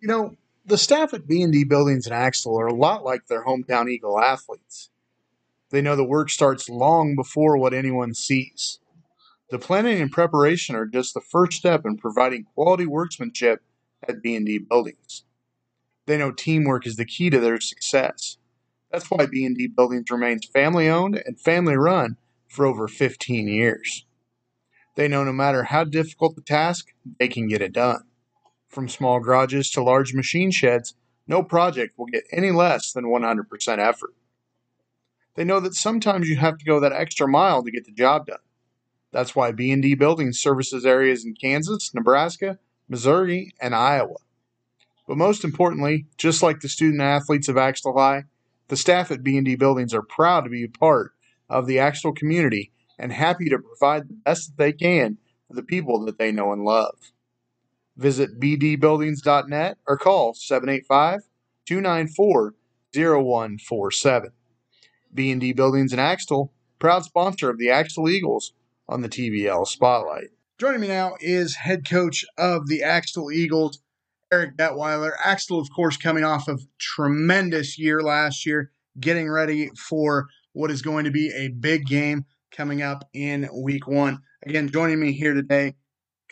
You know, the staff at B&D Buildings in Axtell are a lot like their hometown Eagle athletes. They know the work starts long before what anyone sees. The planning and preparation are just the first step in providing quality workmanship at B&D Buildings. They know teamwork is the key to their success. That's why B&D Buildings remains family owned and family run for over 15 years. They know no matter how difficult the task, they can get it done. From small garages to large machine sheds, no project will get any less than 100% effort. They know that sometimes you have to go that extra mile to get the job done. That's why B&D Building services areas in Kansas, Nebraska, Missouri, and Iowa. But most importantly, just like the student athletes of Axtell High, the staff at B&D Buildings are proud to be a part of the Axtell community and happy to provide the best that they can for the people that they know and love. Visit bdbuildings.net or call 785 294 0147. B&D Buildings in Axtell, proud sponsor of the Axtell Eagles on the TVL Spotlight. Joining me now is head coach of the Axtell Eagles, Eric Detweiler. Axtell, of course, coming off of tremendous year last year, getting ready for what is going to be a big game coming up in week one. Again, joining me here today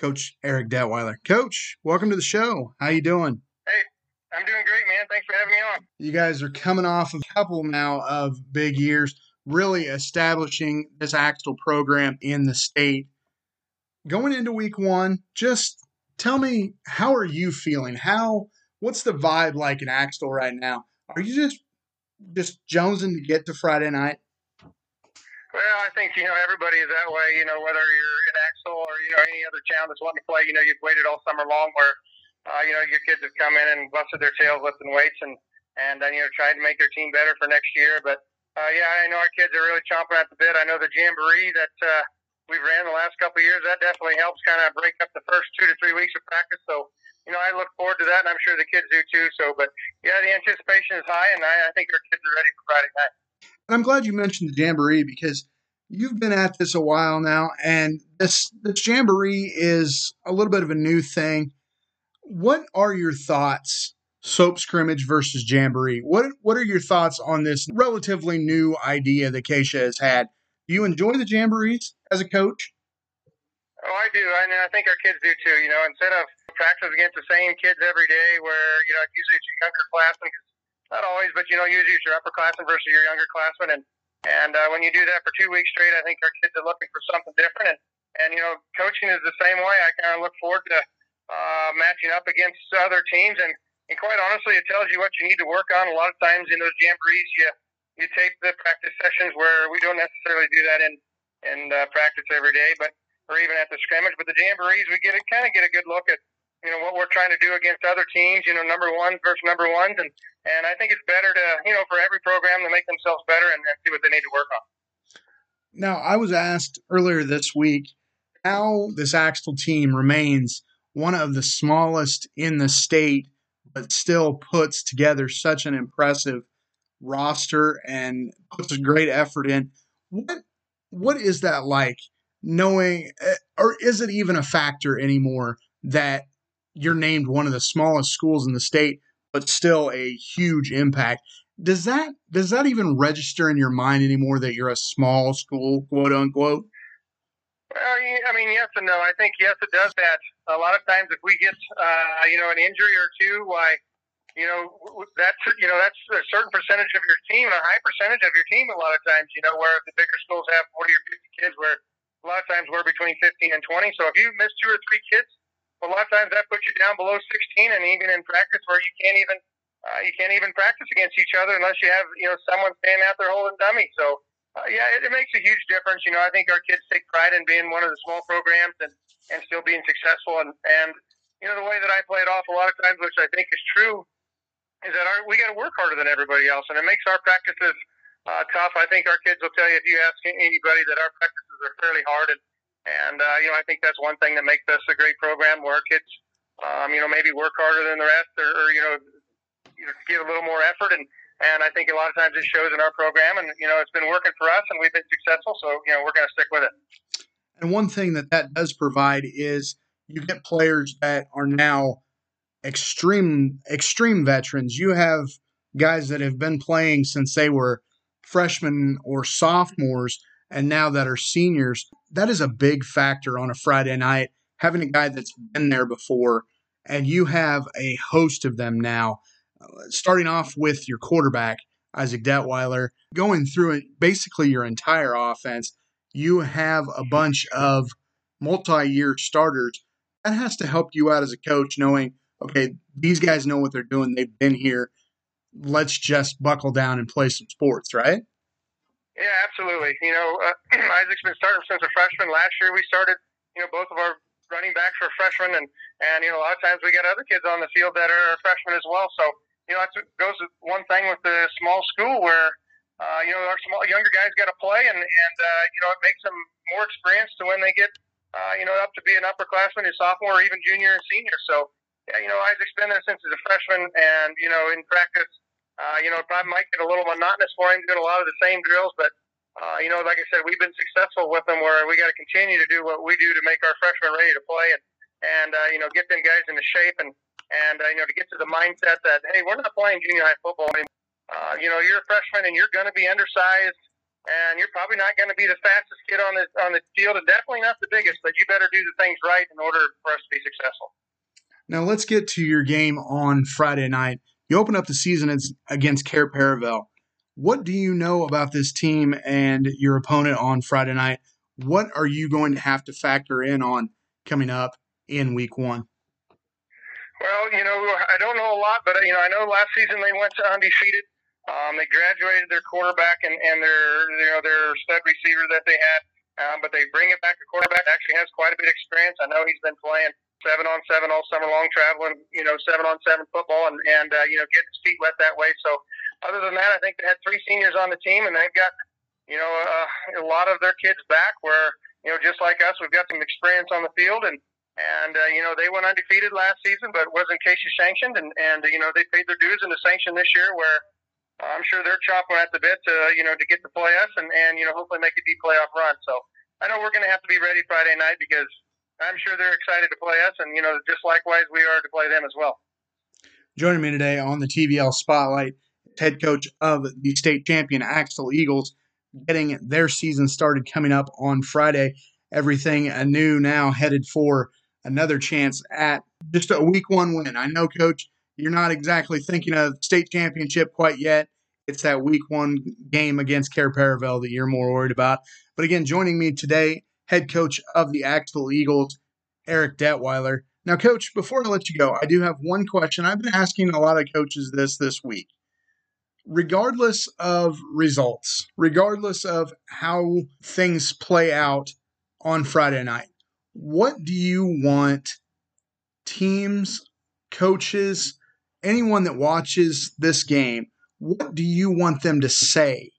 Coach Eric Detweiler. Coach, welcome to the show. How you doing? Hey, I'm doing great, man. Thanks for having me on. You guys are coming off a couple now of big years, really establishing this Axtell program in the state. Going into week one, just tell me how are you feeling? How what's the vibe like in Axtell right now? Are you just just jonesing to get to Friday night? Well, I think you know everybody is that way. You know, whether you're in Axtell or you know any other town that's wanting to play. You know, you've waited all summer long where uh, you know your kids have come in and busted their tails lifting weights and and uh, you know tried to make their team better for next year. But uh, yeah, I know our kids are really chomping at the bit. I know the jamboree that uh, we've ran the last couple of years that definitely helps kind of break up the first two to three weeks of practice. So you know, I look forward to that, and I'm sure the kids do too. So, but yeah, the anticipation is high, and I, I think our kids are ready for Friday night. And I'm glad you mentioned the jamboree because you've been at this a while now, and this this jamboree is a little bit of a new thing. What are your thoughts? Soap scrimmage versus jamboree. What what are your thoughts on this relatively new idea that KSHSAA has had? Do you enjoy the jamborees as a coach? Oh, I do. Mean, I think our kids do too. You know, instead of practice against the same kids every day, where you know usually it's your younger classmen, not always, but you know usually it's your upperclassmen versus your younger classmen, and and uh, when you do that for two weeks straight, I think our kids are looking for something different. And, and you know, coaching is the same way. I kind of look forward to uh, matching up against other teams. And, and quite honestly, it tells you what you need to work on. A lot of times in those jamborees, you you tape the practice sessions where we don't necessarily do that in in uh, practice every day, but or even at the scrimmage. But the jamborees, we get a kind of get a good look at you know what we're trying to do against other teams. You know, number ones versus number ones, and and I think it's better to, you know, for every program to make themselves better and, and see what they need to work on. Now, I was asked earlier this week how this Axtell team remains one of the smallest in the state, but still puts together such an impressive roster and puts a great effort in. What what is that like? Knowing, eh, or is it even a factor anymore that you're named one of the smallest schools in the state, but still a huge impact. Does that does that even register in your mind anymore that you're a small school, quote unquote? Well, I mean, yes and no. I think yes, it does that. A lot of times, if we get uh, you know an injury or two, why you know that's you know that's a certain percentage of your team, a high percentage of your team. A lot of times, you know, where the bigger schools have forty or fifty kids, where a lot of times we're between fifteen and twenty. So if you miss two or three kids, a lot of times that puts you down below 16, and even in practice where you can't even uh, you can't even practice against each other unless you have you know someone standing out there holding dummy. So uh, yeah, it, it makes a huge difference. You know, I think our kids take pride in being one of the small programs and and still being successful. And and you know the way that I play it off a lot of times, which I think is true, is that our, we got to work harder than everybody else, and it makes our practices uh, tough. I think our kids will tell you if you ask anybody that our practices are fairly hard and and uh, you know, I think that's one thing that makes us a great program where kids, um, you know, maybe work harder than the rest, or, or you know, you know, give a little more effort. And and I think a lot of times it shows in our program. And you know, it's been working for us, and we've been successful. So you know, we're going to stick with it. And one thing that that does provide is you get players that are now extreme extreme veterans. You have guys that have been playing since they were freshmen or sophomores and now that are seniors. That is a big factor on a Friday night having a guy that's been there before and you have a host of them now uh, starting off with your quarterback Isaac Detweiler going through it basically your entire offense. You have a bunch of multi-year starters that has to help you out as a coach knowing okay these guys know what they're doing. They've been here. Let's just buckle down and play some sports right yeah absolutely. You know uh, isaac's been starting since a freshman. Last year we started you know both of our running backs are freshmen and and you know a lot of times we got other kids on the field that are freshmen as well. So you know that goes with one thing with the small school where uh, you know, our small younger guys got to play, and and uh, you know, it makes them more experienced to when they get uh, you know up to be an upperclassman, a sophomore, or even junior and senior. So, yeah, you know, Isaac's been there since he's a freshman, and you know, in practice, uh, you know, it probably might get a little monotonous for him doing a lot of the same drills, but. Uh, you know, like I said, we've been successful with them where we got to continue to do what we do to make our freshmen ready to play and, and uh, you know, get them guys into shape and, and uh, you know, to get to the mindset that, hey, we're not playing junior high football anymore uh, you know, you're a freshman and you're going to be undersized, and you're probably not going to be the fastest kid on the on the field, and definitely not the biggest. But you better do the things right in order for us to be successful. Now let's get to your game on Friday night. You open up the season against Cair Paravel. What do you know about this team and your opponent on Friday night? What are you going to have to factor in on coming up in Week One? Well, you know, I don't know a lot, but you know, I know last season they went to undefeated. Um, they graduated their quarterback and, and their you know their stud receiver that they had, um, but they bring it back. The quarterback actually has quite a bit of experience. I know he's been playing seven on seven all summer long, traveling you know seven on seven football, and and uh, you know getting his feet wet that way. So other than that, I think they had three seniors on the team, and they've got you know uh, a lot of their kids back. Where you know just like us, we've got some experience on the field and. And uh, you know they went undefeated last season, but wasn't Casey sanctioned, and and you know they paid their dues in the sanction this year, where I'm sure they're chopping at the bit to you know to get to play us and and you know hopefully make a deep playoff run. So I know we're going to have to be ready Friday night because I'm sure they're excited to play us, and you know just likewise we are to play them as well. Joining me today on the TVL Spotlight, head coach of the state champion Axtell Eagles, getting their season started coming up on Friday. Everything anew now headed for another chance at just a week one win. I know, coach you're not exactly thinking of state championship quite yet. It's that week one game against Cair Paravel that you're more worried about. But again, joining me today, head coach of the Axtell Eagles, Eric Detweiler. Now, coach, before I let you go, I do have one question. I've been asking a lot of coaches this this week. Regardless of results, regardless of how things play out on Friday night, what do you want teams, coaches, anyone that watches this game, what do you want them to say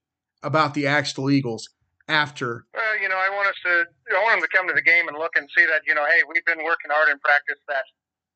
about the Axtell Eagles after? Well, you know, I want us to, I want them to come to the game and look and see that, you know, hey, we've been working hard in practice. That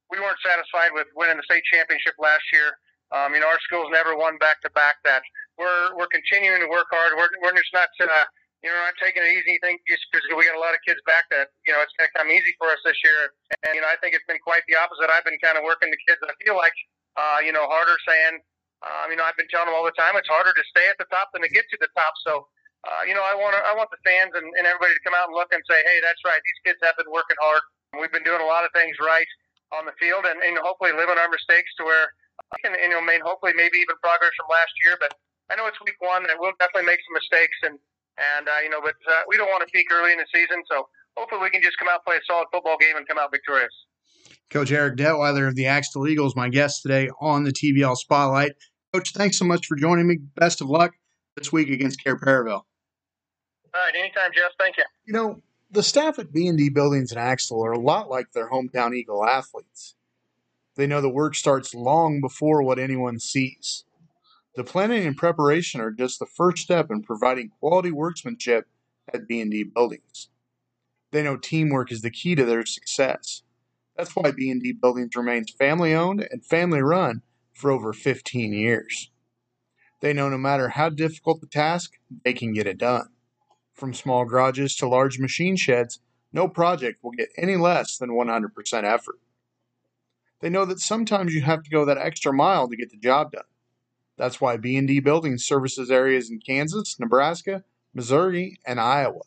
we weren't satisfied with winning the state championship last year. Um, you know, our school's never won back to back. That we're we're continuing to work hard. We're we're just not. Uh, you know, not taking it easy. Think just because we got a lot of kids back that you know it's going to come easy for us this year. And you know, I think it's been quite the opposite. I've been kind of working the kids. I feel like uh, you know, harder saying, um, you know, I've been telling them all the time, it's harder to stay at the top than to get to the top. So, uh, you know, I want I want the fans and, and everybody to come out and look and say, hey, that's right. These kids have been working hard. We've been doing a lot of things right on the field and, and hopefully living our mistakes to where I can, you know, main, hopefully maybe even progress from last year. But I know it's week one and we'll definitely make some mistakes and, and, uh, you know, but uh, we don't want to peak early in the season. So hopefully we can just come out, play a solid football game and come out victorious. Coach Eric Detweiler of the Axtell Eagles, my guest today on the TVL Spotlight. Coach, thanks so much for joining me. Best of luck this week against Cair Paravel. All right, anytime, Jeff. Thank you. You know, the staff at B&D Buildings in Axtell are a lot like their hometown Eagle athletes. They know the work starts long before what anyone sees. The planning and preparation are just the first step in providing quality workmanship at B&D Buildings. They know teamwork is the key to their success. That's why B&D Buildings remains family owned and family run for over 15 years. They know no matter how difficult the task, they can get it done. From small garages to large machine sheds, no project will get any less than 100% effort. They know that sometimes you have to go that extra mile to get the job done. That's why B&D Building services areas in Kansas, Nebraska, Missouri, and Iowa.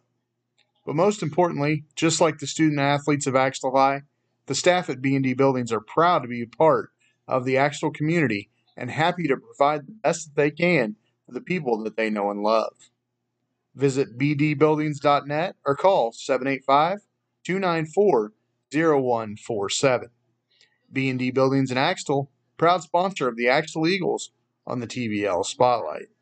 But most importantly, just like the student athletes of Axtell High, the staff at B&D Buildings are proud to be a part of the Axtell community and happy to provide the best that they can for the people that they know and love. Visit bdbuildings.net or call 785 294 0147. B&D Buildings in Axtell, proud sponsor of the Axtell Eagles on the TVL Spotlight.